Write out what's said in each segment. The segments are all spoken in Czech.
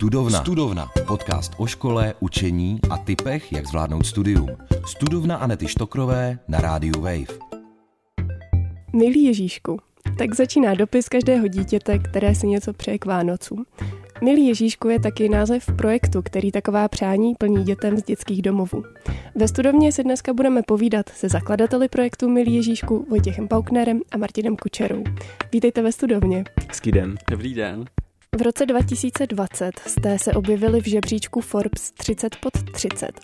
Studovna. Studovna. Podcast o škole, učení a typech, jak zvládnout studium. Studovna Anety Štokrové na rádiu Wave. Milý Ježíšku, tak začíná dopis každého dítěte, které si něco přeje k Vánocům. Milý Ježíšku je taky název projektu, který taková přání plní dětem z dětských domovů. Ve studovně si dneska budeme povídat se zakladateli projektu Milý Ježíšku Vojtěchem Pauknerem a Martinem Kučerou. Vítejte ve studovně. Hezký den. Dobrý den. V roce 2020 jste se objevili v žebříčku Forbes 30 pod 30.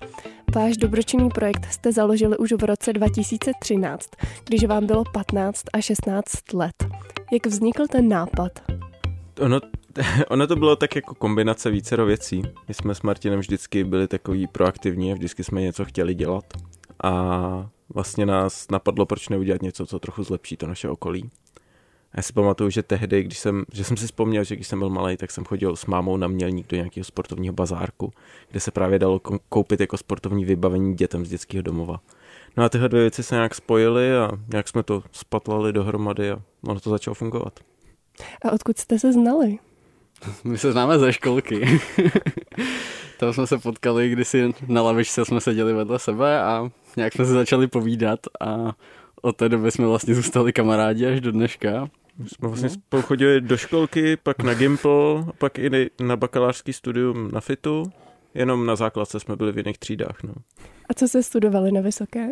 Váš dobročinný projekt jste založili už v roce 2013, když vám bylo 15 a 16 let. Jak vznikl ten nápad? Ono, ono to bylo tak jako kombinace vícero věcí. My jsme s Martinem vždycky byli takový proaktivní a vždycky jsme něco chtěli dělat. A vlastně nás napadlo, proč neudělat něco, co trochu zlepší to naše okolí. Já si pamatuju, že tehdy, když jsem, že jsem si vzpomněl, že když jsem byl malý, tak jsem chodil s mámou na mělník do nějakého sportovního bazárku, kde se právě dalo koupit jako sportovní vybavení dětem z dětského domova. No a tyhle dvě věci se nějak spojily a nějak jsme to spatlali dohromady a ono to začalo fungovat. A odkud jste se znali? My se známe ze školky. Tam jsme se potkali, když si na lavičce jsme seděli vedle sebe a nějak jsme se začali povídat a od té doby jsme vlastně zůstali kamarádi až do dneška. My jsme vlastně spolu chodili do školky, pak na Gimple, pak i na bakalářský studium na FITu. Jenom na základce jsme byli v jiných třídách. No. A co se studovali na vysoké?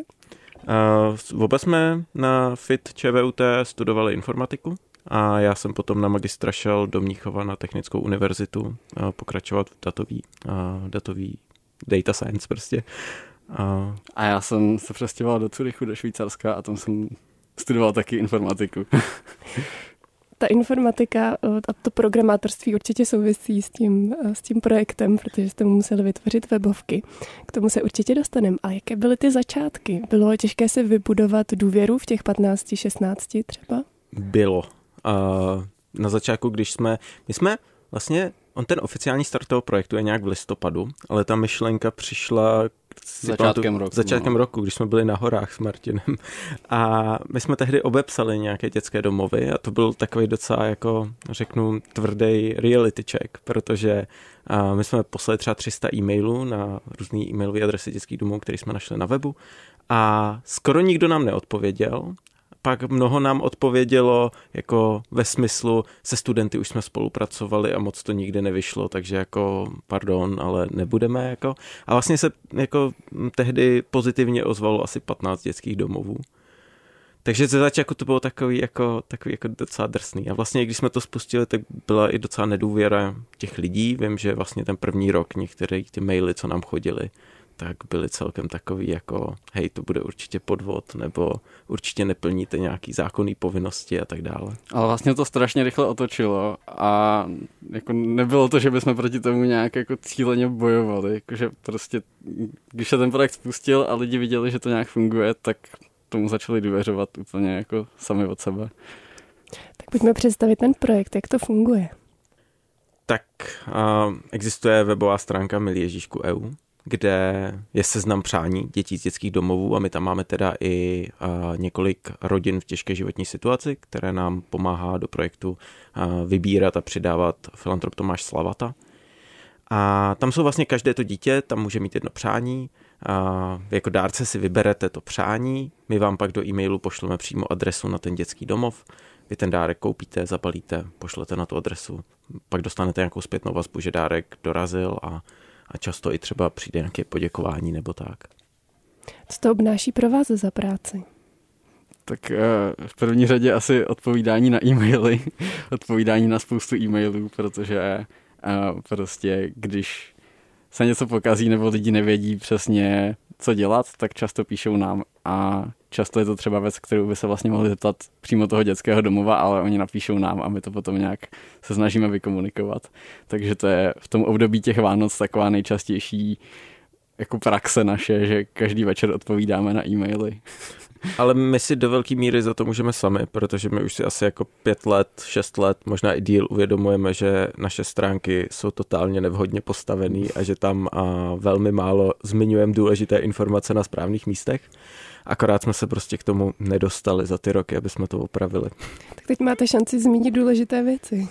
Uh, oba jsme na FIT ČVUT studovali informatiku a já jsem potom na magistra šel do Mníchova na Technickou univerzitu uh, pokračovat v datový, uh, datový data science prostě. Uh, a já jsem se přestěhoval do Curychu, do Švýcarska a tam jsem studoval taky informatiku. Ta informatika a to programátorství určitě souvisí s tím, s tím projektem, protože jste mu museli vytvořit webovky. K tomu se určitě dostaneme. A jaké byly ty začátky? Bylo těžké se vybudovat důvěru v těch 15, 16 třeba? Bylo. Uh, na začátku, když jsme, my jsme vlastně, on ten oficiální start toho projektu je nějak v listopadu, ale ta myšlenka přišla začátkem roku. Začátkem no. roku, když jsme byli na horách s Martinem. A my jsme tehdy obepsali nějaké dětské domovy a to byl takový docela jako, řeknu, tvrdý reality check, protože a my jsme poslali třeba 300 e-mailů na různé e-mailové adresy dětských domů, které jsme našli na webu a skoro nikdo nám neodpověděl pak mnoho nám odpovědělo jako ve smyslu, se studenty už jsme spolupracovali a moc to nikdy nevyšlo, takže jako pardon, ale nebudeme jako. A vlastně se jako tehdy pozitivně ozvalo asi 15 dětských domovů. Takže ze začátku to bylo takový jako, takový jako docela drsný. A vlastně, když jsme to spustili, tak byla i docela nedůvěra těch lidí. Vím, že vlastně ten první rok některé ty maily, co nám chodili, tak byly celkem takový jako, hej, to bude určitě podvod, nebo určitě neplníte nějaký zákonný povinnosti a tak dále. Ale vlastně to strašně rychle otočilo a jako nebylo to, že bychom proti tomu nějak jako cíleně bojovali, jakože prostě, když se ten projekt spustil a lidi viděli, že to nějak funguje, tak tomu začali důvěřovat úplně jako sami od sebe. Tak pojďme představit ten projekt, jak to funguje. Tak uh, existuje webová stránka Milý Ježíšku EU, kde je seznam přání dětí z dětských domovů a my tam máme teda i několik rodin v těžké životní situaci, které nám pomáhá do projektu vybírat a přidávat filantrop Tomáš Slavata. A tam jsou vlastně každé to dítě, tam může mít jedno přání, a jako dárce si vyberete to přání, my vám pak do e-mailu pošleme přímo adresu na ten dětský domov, vy ten dárek koupíte, zabalíte, pošlete na tu adresu, pak dostanete nějakou zpětnou vazbu, že dárek dorazil a a často i třeba přijde nějaké poděkování nebo tak. Co to obnáší pro vás za práci? Tak eh, v první řadě asi odpovídání na e-maily, odpovídání na spoustu e-mailů, protože eh, prostě když se něco pokazí nebo lidi nevědí přesně, co dělat, tak často píšou nám a často je to třeba věc, kterou by se vlastně mohli zeptat přímo toho dětského domova, ale oni napíšou nám a my to potom nějak se snažíme vykomunikovat. Takže to je v tom období těch Vánoc taková nejčastější jako praxe naše, že každý večer odpovídáme na e-maily. Ale my si do velké míry za to můžeme sami, protože my už si asi jako pět let, šest let, možná i díl uvědomujeme, že naše stránky jsou totálně nevhodně postavený a že tam a velmi málo zmiňujeme důležité informace na správných místech. Akorát jsme se prostě k tomu nedostali za ty roky, aby jsme to opravili. Tak teď máte šanci zmínit důležité věci.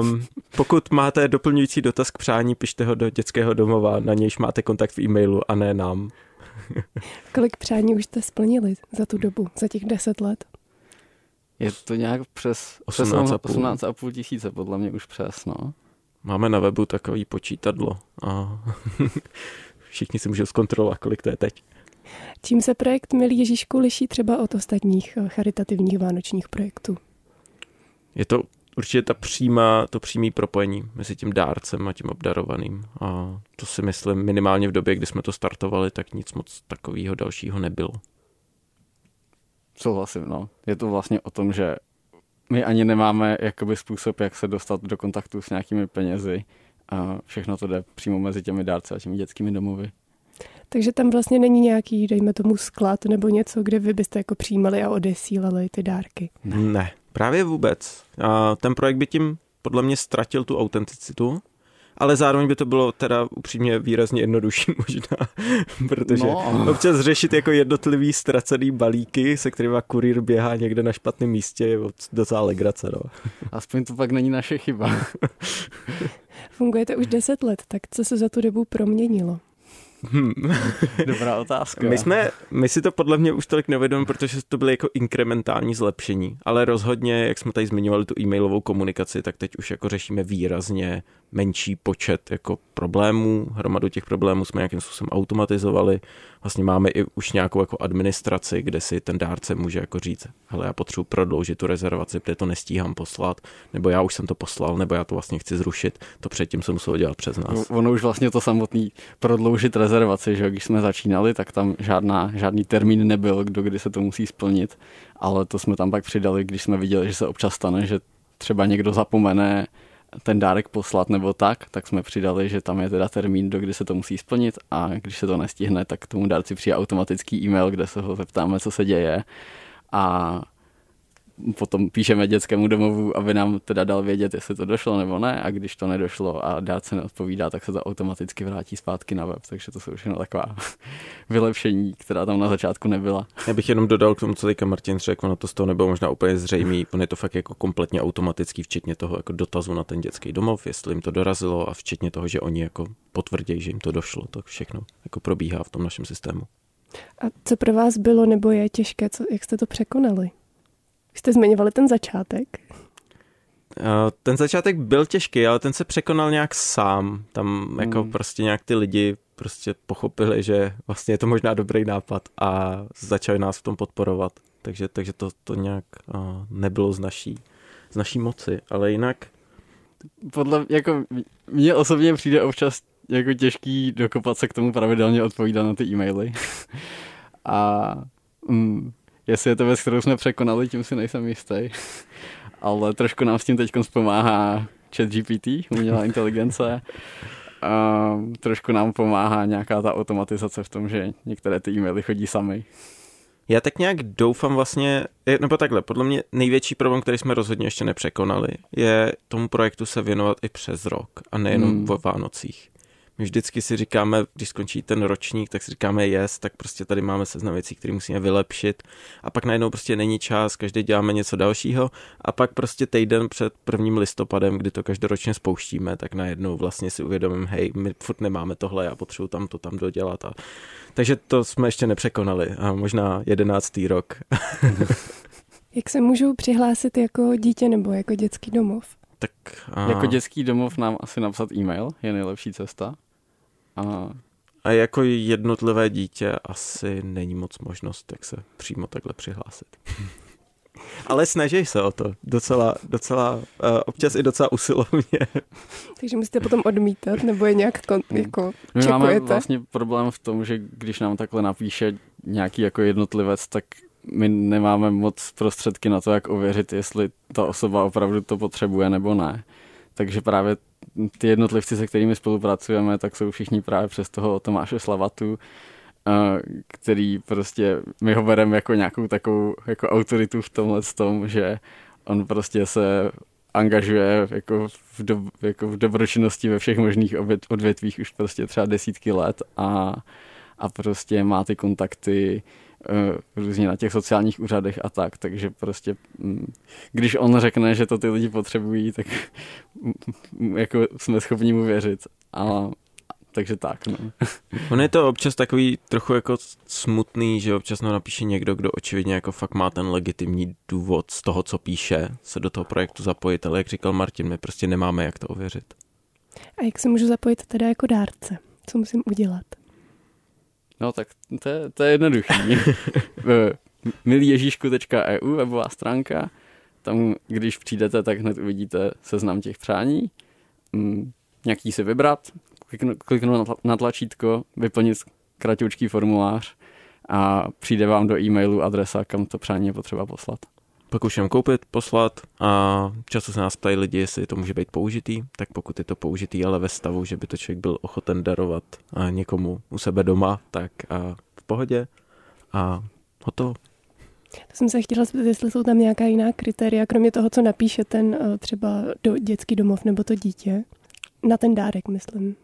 Um, pokud máte doplňující dotaz k přání, pište ho do dětského domova, na nějž máte kontakt v e-mailu a ne nám. Kolik přání už jste splnili za tu dobu, za těch deset let? Je to nějak přes 18,5. 18,5 tisíce, podle mě už přes, no. Máme na webu takový počítadlo a všichni si můžou zkontrolovat, kolik to je teď. Čím se projekt Milý Ježíšku liší třeba od ostatních eh, charitativních vánočních projektů? Je to určitě ta přímá, to přímý propojení mezi tím dárcem a tím obdarovaným. A to si myslím minimálně v době, kdy jsme to startovali, tak nic moc takového dalšího nebylo. Souhlasím, no. Je to vlastně o tom, že my ani nemáme jakoby způsob, jak se dostat do kontaktu s nějakými penězi. A všechno to jde přímo mezi těmi dárci a těmi dětskými domovy. Takže tam vlastně není nějaký, dejme tomu, sklad nebo něco, kde vy byste jako přijímali a odesílali ty dárky. Ne, právě vůbec. A ten projekt by tím podle mě ztratil tu autenticitu, ale zároveň by to bylo teda upřímně výrazně jednodušší možná, protože No. občas řešit jako jednotlivý ztracený balíky, se kterými kurýr běhá někde na špatném místě, je docela legrace. No. Aspoň to pak není naše chyba. Fungujete už deset let, tak co se za tu dobu proměnilo? Hm. Dobrá otázka. My, jsme, my si to podle mě už tolik neuvědomíme, protože to byly jako inkrementální zlepšení, ale rozhodně, jak jsme tady zmiňovali tu e-mailovou komunikaci, tak teď už jako řešíme výrazně menší počet jako problémů. Hromadu těch problémů jsme nějakým způsobem automatizovali. Vlastně máme i už nějakou jako administraci, kde si ten dárce může jako říct, hele, já potřebuji prodloužit tu rezervaci, protože to nestíhám poslat, nebo já už jsem to poslal, nebo já to vlastně chci zrušit. To předtím se muselo dělat přes nás. Ono už vlastně to samotný prodloužit rezervaci, že když jsme začínali, tak tam žádná, žádný termín nebyl, kdo kdy se to musí splnit, ale to jsme tam pak přidali, když jsme viděli, že se občas stane, že třeba někdo zapomene ten dárek poslat nebo tak, tak jsme přidali, že tam je teda termín, do kdy se to musí splnit a když se to nestihne, tak tomu dárci přijde automatický e-mail, kde se ho zeptáme, co se děje. A potom píšeme dětskému domovu, aby nám teda dal vědět, jestli to došlo nebo ne a když to nedošlo a dárce neodpovídá, tak se to automaticky vrátí zpátky na web, takže to jsou všechno taková vylepšení, která tam na začátku nebyla. Já bych jenom dodal k tomu, co teďka Martin řekl, ono to z toho nebylo možná úplně zřejmý, on je to fakt jako kompletně automatický, včetně toho jako dotazu na ten dětský domov, jestli jim to dorazilo a včetně toho, že oni jako potvrdí, že jim to došlo, to všechno jako probíhá v tom našem systému. A co pro vás bylo nebo je těžké, co, jak jste to překonali? Jste zmiňovali ten začátek. A Ten začátek byl těžký, ale ten se překonal nějak sám. Tam jako Hmm. prostě nějak ty lidi prostě pochopili, že vlastně je to možná dobrý nápad a začali nás v tom podporovat. Takže, takže to, to nějak a, nebylo z naší, z naší moci, ale jinak Podle, jako mně osobně přijde občas jako těžký dokopat se k tomu pravidelně odpovídat na ty e-maily. A mm, jestli je to věc, kterou jsme překonali, tím si nejsem jistý. Ale trošku nám s tím teď pomáhá chat GPT, umělá inteligence. A trošku nám pomáhá nějaká ta automatizace v tom, že některé ty e-maily chodí sami. Já tak nějak doufám vlastně, nebo takhle, podle mě největší problém, který jsme rozhodně ještě nepřekonali, je tomu projektu se věnovat i přes rok a nejenom Hmm. hmm. o Vánocích. My vždycky si říkáme, když skončí ten ročník, tak si říkáme yes, tak prostě tady máme seznam věcí, které musíme vylepšit a pak najednou prostě není čas, každý děláme něco dalšího a pak prostě týden před prvním listopadem, kdy to každoročně spouštíme, tak najednou vlastně si uvědomím, hej, my furt nemáme tohle, já potřebuji tam to tam dodělat a takže to jsme ještě nepřekonali a možná jedenáctý rok. Jak se můžou přihlásit jako dítě nebo jako dětský domov? tak a, Jako dětský domov nám asi napsat e-mail je nejlepší cesta. A a jako jednotlivé dítě asi není moc možnost, jak se přímo takhle přihlásit. Ale snaží se o to. Docela, docela, uh, občas i docela usilovně. Takže musíte potom odmítat nebo je nějak kon, Hmm. jako My máme čekujete? vlastně problém v tom, že když nám takhle napíše nějaký jako jednotlivec, tak my nemáme moc prostředky na to, jak ověřit, jestli ta osoba opravdu to potřebuje nebo ne. Takže právě ty jednotlivci, se kterými spolupracujeme, tak jsou všichni právě přes toho Tomáše Slavatu, eh, který prostě, my ho bereme jako nějakou takovou jako autoritu v tomhle tom, že on prostě se angažuje jako v, do, jako v dobročinnosti ve všech možných odvětvích už prostě třeba desítky let a, a prostě má ty kontakty různě na těch sociálních úřadech a tak, takže prostě mm, když on řekne, že to ty lidi potřebují, tak jako jsme schopni mu věřit. A takže tak, no. On je to občas takový trochu jako smutný, že občas nám napíše někdo, kdo očividně jako fakt má ten legitimní důvod z toho, co píše, se do toho projektu zapojit, ale jak říkal Martin, my prostě nemáme jak to ověřit. A jak se můžu zapojit teda jako dárce? Co musím udělat? No tak to je, to je jednoduchý. milíježíšku.eu webová stránka. Tam, když přijdete, tak hned uvidíte seznam těch přání. Mm, nějaký si vybrat, kliknout na tlačítko, vyplnit kratoučký formulář a přijde vám do e-mailu adresa, kam to přání je potřeba poslat. Jen koupit, poslat a často se nás ptají lidi, jestli to může být použitý, tak pokud je to použitý, ale ve stavu, že by to člověk byl ochoten darovat a někomu u sebe doma, tak a v pohodě a hotovo. To jsem se chtěla zeptat, jestli jsou tam nějaká jiná kritéria, kromě toho, co napíše ten eh, třeba do dětský domov nebo to dítě, na ten dárek, myslím.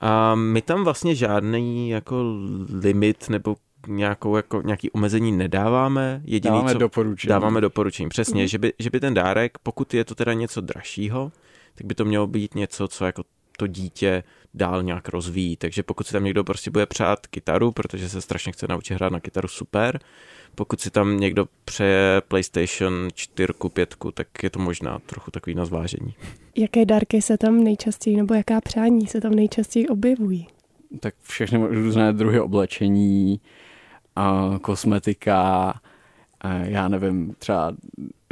A my tam vlastně žádný jako limit nebo nějakou, jako, nějaký omezení nedáváme. Jediný, dáváme co, doporučení. Dáváme doporučení, přesně, mm. že, by, že by ten dárek, pokud je to teda něco dražšího, tak by to mělo být něco, co jako to dítě dál nějak rozvíjí. Takže pokud si tam někdo prostě bude přát kytaru, protože se strašně chce naučit hrát na kytaru, super. Pokud si tam někdo přeje PlayStation 4, 5, tak je to možná trochu takový na zvážení. Jaké dárky se tam nejčastěji, nebo jaká přání se tam nejčastěji objevují? Tak všechny různé druhy oblečení, a kosmetika, a já nevím, třeba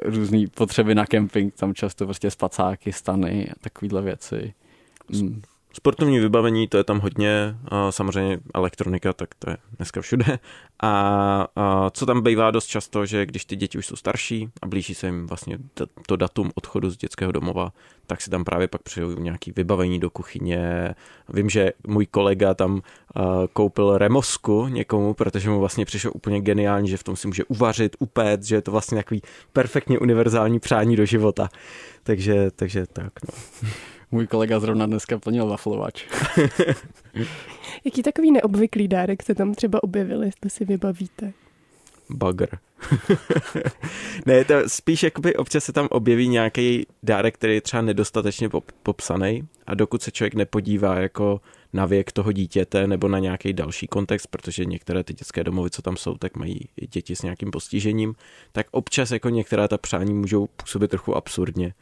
různé potřeby na kemping, tam často prostě spacáky, stany a takovéhle věci. Mm. Sportovní vybavení, to je tam hodně, samozřejmě elektronika, tak to je dneska všude. A, co tam bývá dost často, že když ty děti už jsou starší a blíží se jim vlastně to datum odchodu z dětského domova, tak si tam právě pak přijou nějaký vybavení do kuchyně. Vím, že můj kolega tam koupil remosku někomu, protože mu vlastně přišlo úplně geniální, že v tom si může uvařit, upéct, že je to vlastně takový perfektně univerzální přání do života. Takže, takže tak, no. Můj kolega zrovna dneska plnil waflovač. Jaký takový neobvyklý dárek se tam třeba objevil, jestli si vybavíte? Bagr. ne, to spíš jakoby občas se tam objeví nějaký dárek, který je třeba nedostatečně pop- popsaný a dokud se člověk nepodívá jako na věk toho dítěte nebo na nějaký další kontext, protože některé ty dětské domovy, co tam jsou, tak mají děti s nějakým postižením, tak občas jako některá ta přání můžou působit trochu absurdně.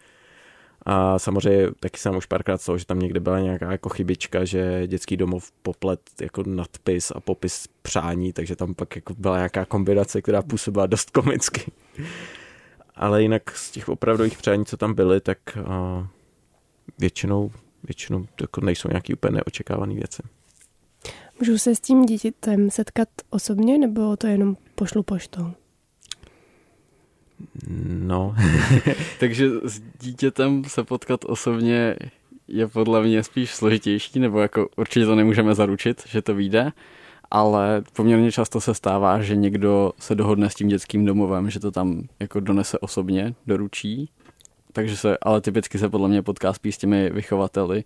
A samozřejmě taky jsem už párkrát stalo, že tam někde byla nějaká jako chybička, že dětský domov poplet jako nadpis a popis přání, takže tam pak jako byla nějaká kombinace, která působila dost komicky. Ale jinak z těch opravdových přání, co tam byly, tak uh, většinou, většinou jako nejsou nějaký úplně neočekávané věci. Můžu se s tím dítětem setkat osobně, nebo to jenom pošlu poštou? No. Takže s dítětem se potkat osobně je podle mě spíš složitější, nebo jako určitě to nemůžeme zaručit, že to vyjde, ale poměrně často se stává, že někdo se dohodne s tím dětským domovem, že to tam jako donese osobně, doručí. Takže se, ale typicky se podle mě potká spíš s těmi vychovateli,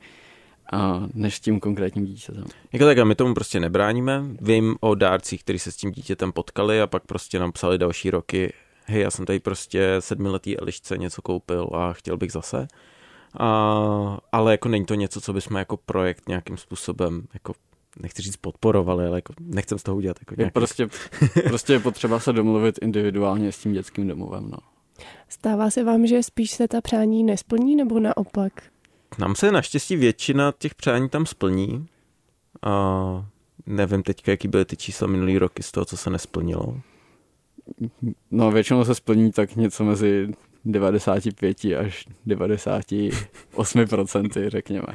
a než s tím konkrétním dítětem. Jako tak a my tomu prostě nebráníme. Vím o dárcích, kteří se s tím dítětem potkali a pak prostě nám psali další roky, hej, já jsem tady prostě sedmiletý Elišce něco koupil a chtěl bych zase. A, ale jako není to něco, co bychom jako projekt nějakým způsobem jako nechci říct podporovali, ale jako nechcem z toho udělat jako nějaký... prostě, prostě je potřeba se domluvit individuálně s tím dětským domovem. No. Stává se vám, že spíš se ta přání nesplní, nebo naopak? Nám se naštěstí většina těch přání tam splní. A nevím teďka, jaký byly ty čísla minulý roky z toho, co se nesplnilo. No většinou se splní tak něco mezi 95 až 98 procenty, řekněme.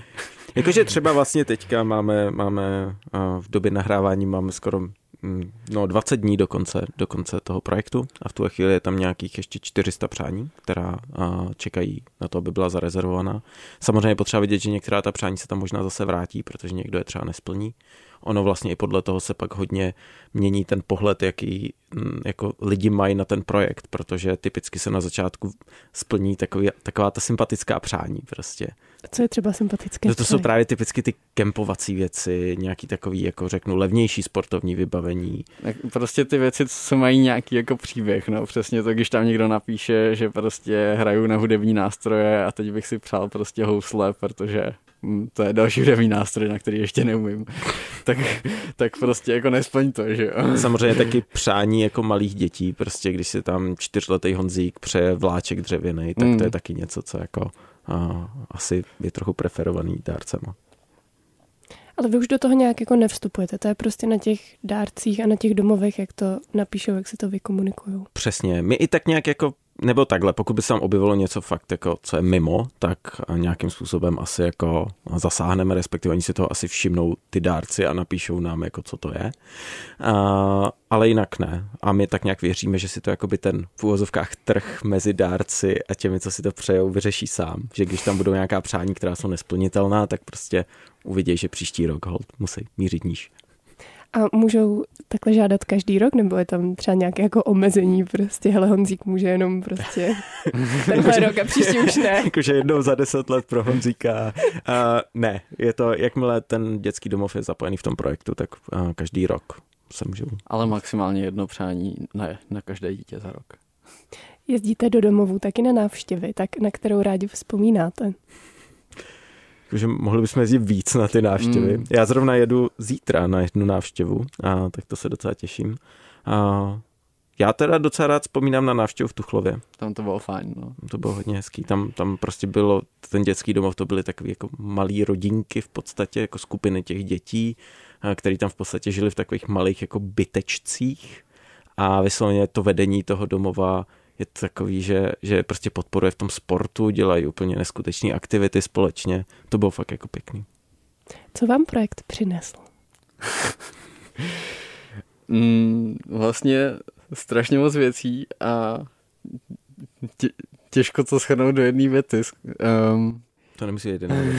Jakože třeba vlastně teďka máme, máme v době nahrávání máme skoro mm, no, 20 dní do konce, do konce toho projektu a v tuhle chvíli je tam nějakých ještě 400 přání, která čekají na to, aby byla zarezervovaná. Samozřejmě potřeba vidět, že některá ta přání se tam možná zase vrátí, protože někdo je třeba nesplní. ono vlastně i podle toho se pak hodně mění ten pohled, jaký mm, jako lidi mají na ten projekt, protože typicky se na začátku splní takový, taková ta sympatická přání prostě. Co je třeba sympatické? No to jsou právě typicky ty kempovací věci, nějaký takový, jako řeknu, levnější sportovní vybavení. Tak prostě ty věci, co mají nějaký jako příběh, no přesně to, když tam někdo napíše, že prostě hraju na hudební nástroje a teď bych si přál prostě housle, protože hm, to je další hudební nástroj, na který ještě neumím, tak, tak prostě jako nesplň to, že jo. Samozřejmě taky přání jako malých dětí, prostě když si tam čtyřletý Honzík přeje vláček dřevěný, tak mm. to je taky něco, co jako a, asi je trochu preferovaný dárcema. Ale vy už do toho nějak jako nevstupujete, to je prostě na těch dárcích a na těch domovech, jak to napíšou, jak si to vykomunikují. Přesně, my i tak nějak jako nebo takhle, pokud by se tam objevilo něco fakt, jako, co je mimo, tak nějakým způsobem asi jako zasáhneme, respektive oni si toho asi všimnou ty dárci a napíšou nám, jako co to je. A, ale jinak ne. A my tak nějak věříme, že si to jakoby ten v úvozovkách trh mezi dárci a těmi, co si to přejou, vyřeší sám. Že když tam budou nějaká přání, která jsou nesplnitelná, tak prostě uvidí, že příští rok hold musí mířit níž. A můžou takhle žádat každý rok, nebo je tam třeba nějaké jako omezení, prostě hele Honzík může jenom prostě tenhle rok a příští už ne. Jakože jednou za deset let pro Honzíka. Uh, ne, je to, jakmile ten dětský domov je zapojený v tom projektu, tak uh, každý rok se můžou. Ale maximálně jedno přání na, na každé dítě za rok. Jezdíte do domovů taky na návštěvy, tak na kterou rádi vzpomínáte? Že mohli bychom jezdit víc na ty návštěvy. Mm. Já zrovna jedu zítra na jednu návštěvu, a tak to se docela těším. A já teda docela rád vzpomínám na návštěvu v Tuchlově. Tam to bylo fajn, no. To bylo hodně hezký. Tam, tam prostě bylo, ten dětský domov, to byly takové jako malé rodinky v podstatě, jako skupiny těch dětí, které tam v podstatě žili v takových malých jako bytečcích. A vysloveně to vedení toho domova je takový, že, že prostě podporuje v tom sportu, dělají úplně neskutečné aktivity společně. To bylo fakt jako pěkný. Co vám projekt přinesl? mm, vlastně strašně moc věcí a tě, těžko to shrnout do jedné věty. Um, to nemusí jeden.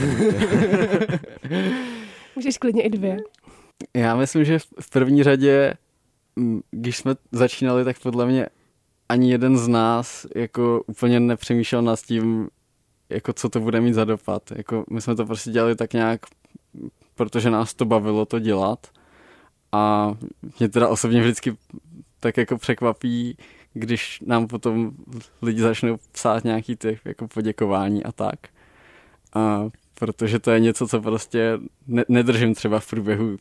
Můžeš klidně i dvě. Já myslím, že v první řadě, když jsme začínali, tak podle mě ani jeden z nás jako úplně nepřemýšlel nad tím, jako co to bude mít za dopad. Jako my jsme to prostě dělali tak nějak, protože nás to bavilo to dělat a mě teda osobně vždycky tak jako překvapí, když nám potom lidi začnou psát nějaký ty jako poděkování a tak. A protože to je něco, co prostě ne- nedržím třeba v průběhu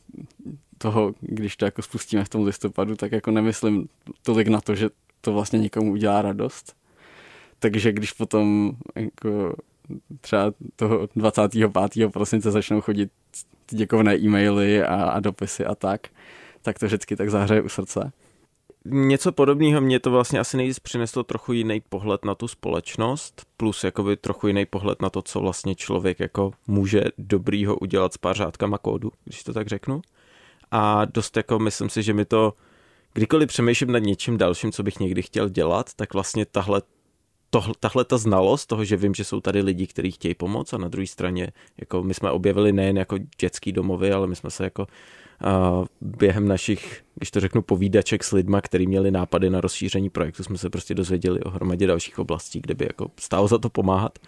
toho, když to jako spustíme v tom listopadu, tak jako nemyslím tolik na to, že to vlastně někomu udělá radost. Takže když potom jako třeba toho 25. prosince začnou chodit děkovné e-maily a, a dopisy a tak, tak to vždycky tak zahřeje u srdce. Něco podobného mě to vlastně asi nejvíc přineslo trochu jiný pohled na tu společnost, plus jakoby trochu jiný pohled na to, co vlastně člověk jako může dobrýho udělat s pár řádkama kódu, když to tak řeknu. A dost jako myslím si, že mi to kdykoliv přemýšlím nad něčím dalším, co bych někdy chtěl dělat, tak vlastně tahle tohle, tahle ta znalost toho, že vím, že jsou tady lidi, kteří chtějí pomoct a na druhé straně, jako my jsme objevili nejen jako dětský domovy, ale my jsme se jako uh, během našich, když to řeknu, povídaček s lidma, kteří měli nápady na rozšíření projektu, jsme se prostě dozvěděli o hromadě dalších oblastí, kde by jako stálo za to pomáhat.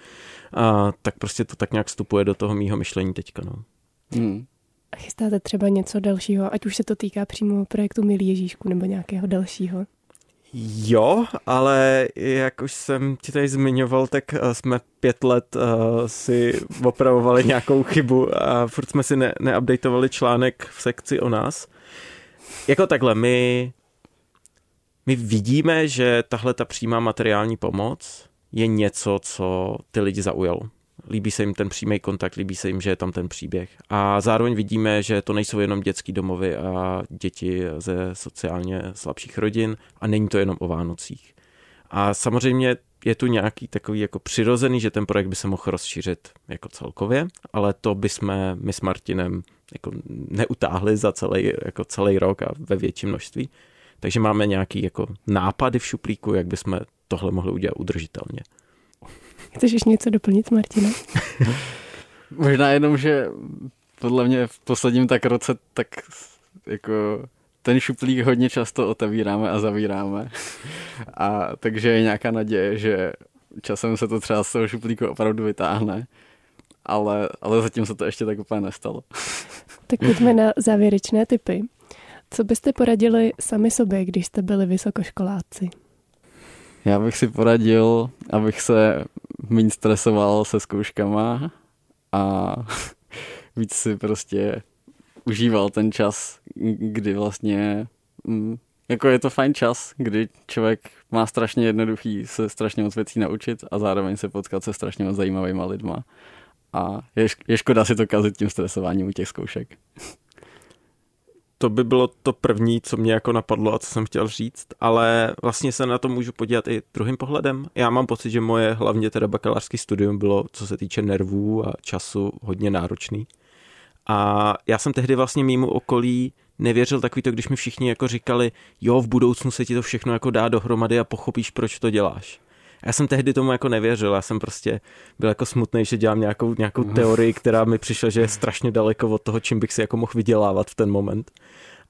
Uh, tak prostě to tak nějak vstupuje do toho mýho myšlení teďka. No. Hmm. Chystáte třeba něco dalšího, ať už se to týká přímo projektu Milý Ježíšku nebo nějakého dalšího? Jo, ale jak už jsem ti tady zmiňoval, tak eh, jsme pět let uh, si opravovali nějakou chybu a furt jsme si ne- neupdateovali článek v sekci o nás. Jako takhle, my, my vidíme, že tahle ta přímá materiální pomoc je něco, co ty lidi zaujalo líbí se jim ten přímý kontakt, líbí se jim, že je tam ten příběh. A zároveň vidíme, že to nejsou jenom dětský domovy a děti ze sociálně slabších rodin a není to jenom o Vánocích. A samozřejmě je tu nějaký takový jako přirozený, že ten projekt by se mohl rozšířit jako celkově, ale to by jsme my s Martinem jako neutáhli za celý, jako celý rok a ve větším množství. Takže máme nějaký jako nápady v šuplíku, jak bychom tohle mohli udělat udržitelně. Chceš ještě něco doplnit, Martina? Možná jenom, že podle mě v posledním tak roce tak jako ten šuplík hodně často otevíráme a zavíráme. A takže je nějaká naděje, že časem se to třeba z toho šuplíku opravdu vytáhne, ale, ale zatím se to ještě tak úplně nestalo. Tak pojďme na závěrečné typy. Co byste poradili sami sobě, když jste byli vysokoškoláci? Já bych si poradil, abych se méně stresoval se zkouškama a víc si prostě užíval ten čas, kdy vlastně mm, jako je to fajn čas, kdy člověk má strašně jednoduchý se strašně moc věcí naučit a zároveň se potkat se strašně moc zajímavýma lidma. A je, je škoda si to kazit tím stresováním u těch zkoušek. To by bylo to první, co mě jako napadlo a co jsem chtěl říct, ale vlastně se na to můžu podívat i druhým pohledem. Já mám pocit, že moje hlavně teda bakalářský studium bylo, co se týče nervů a času, hodně náročný. A já jsem tehdy vlastně mýmu okolí nevěřil takový to, když mi všichni jako říkali, jo, v budoucnu se ti to všechno jako dá dohromady a pochopíš, proč to děláš. Já jsem tehdy tomu jako nevěřil, já jsem prostě byl jako smutný, že dělám nějakou, nějakou teorii, která mi přišla, že je strašně daleko od toho, čím bych si jako mohl vydělávat v ten moment.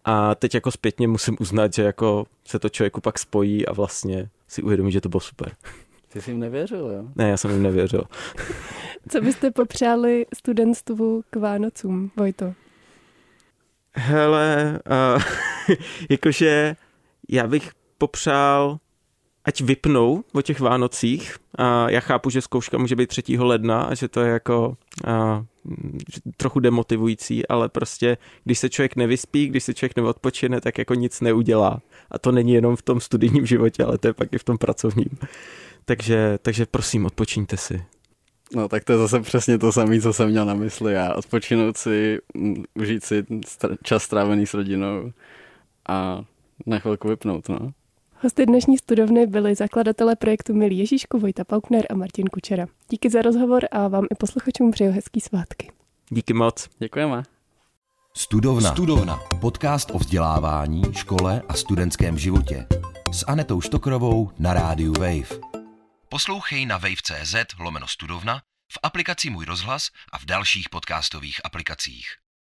A teď jako zpětně musím uznat, že jako se to člověku pak spojí a vlastně si uvědomí, že to bylo super. Ty jsi jim nevěřil, jo? Ne, já jsem jim nevěřil. Co byste popřáli studentstvu k Vánocům, Vojto? Hele, uh, jakože já bych popřál, ať vypnou o těch Vánocích. A já chápu, že zkouška může být 3. ledna a že to je jako uh, trochu demotivující, ale prostě, když se člověk nevyspí, když se člověk neodpočine, tak jako nic neudělá. A to není jenom v tom studijním životě, ale to je pak i v tom pracovním. Takže, takže prosím, odpočíňte si. No tak to je zase přesně to samé, co jsem měl na mysli já. Odpočinout si, užít si čas strávený s rodinou a na chvilku vypnout, no. Hosty dnešní studovny byli zakladatelé projektu Milý Ježíšku Vojta Paukner a Martin Kučera. Díky za rozhovor a vám i posluchačům přeju hezký svátky. Díky moc. Děkujeme. Studovna. Studovna. Podcast o vzdělávání, škole a studentském životě. S Anetou Štokrovou na rádiu Wave. Poslouchej na wave.cz lomeno studovna, v aplikaci Můj rozhlas a v dalších podcastových aplikacích.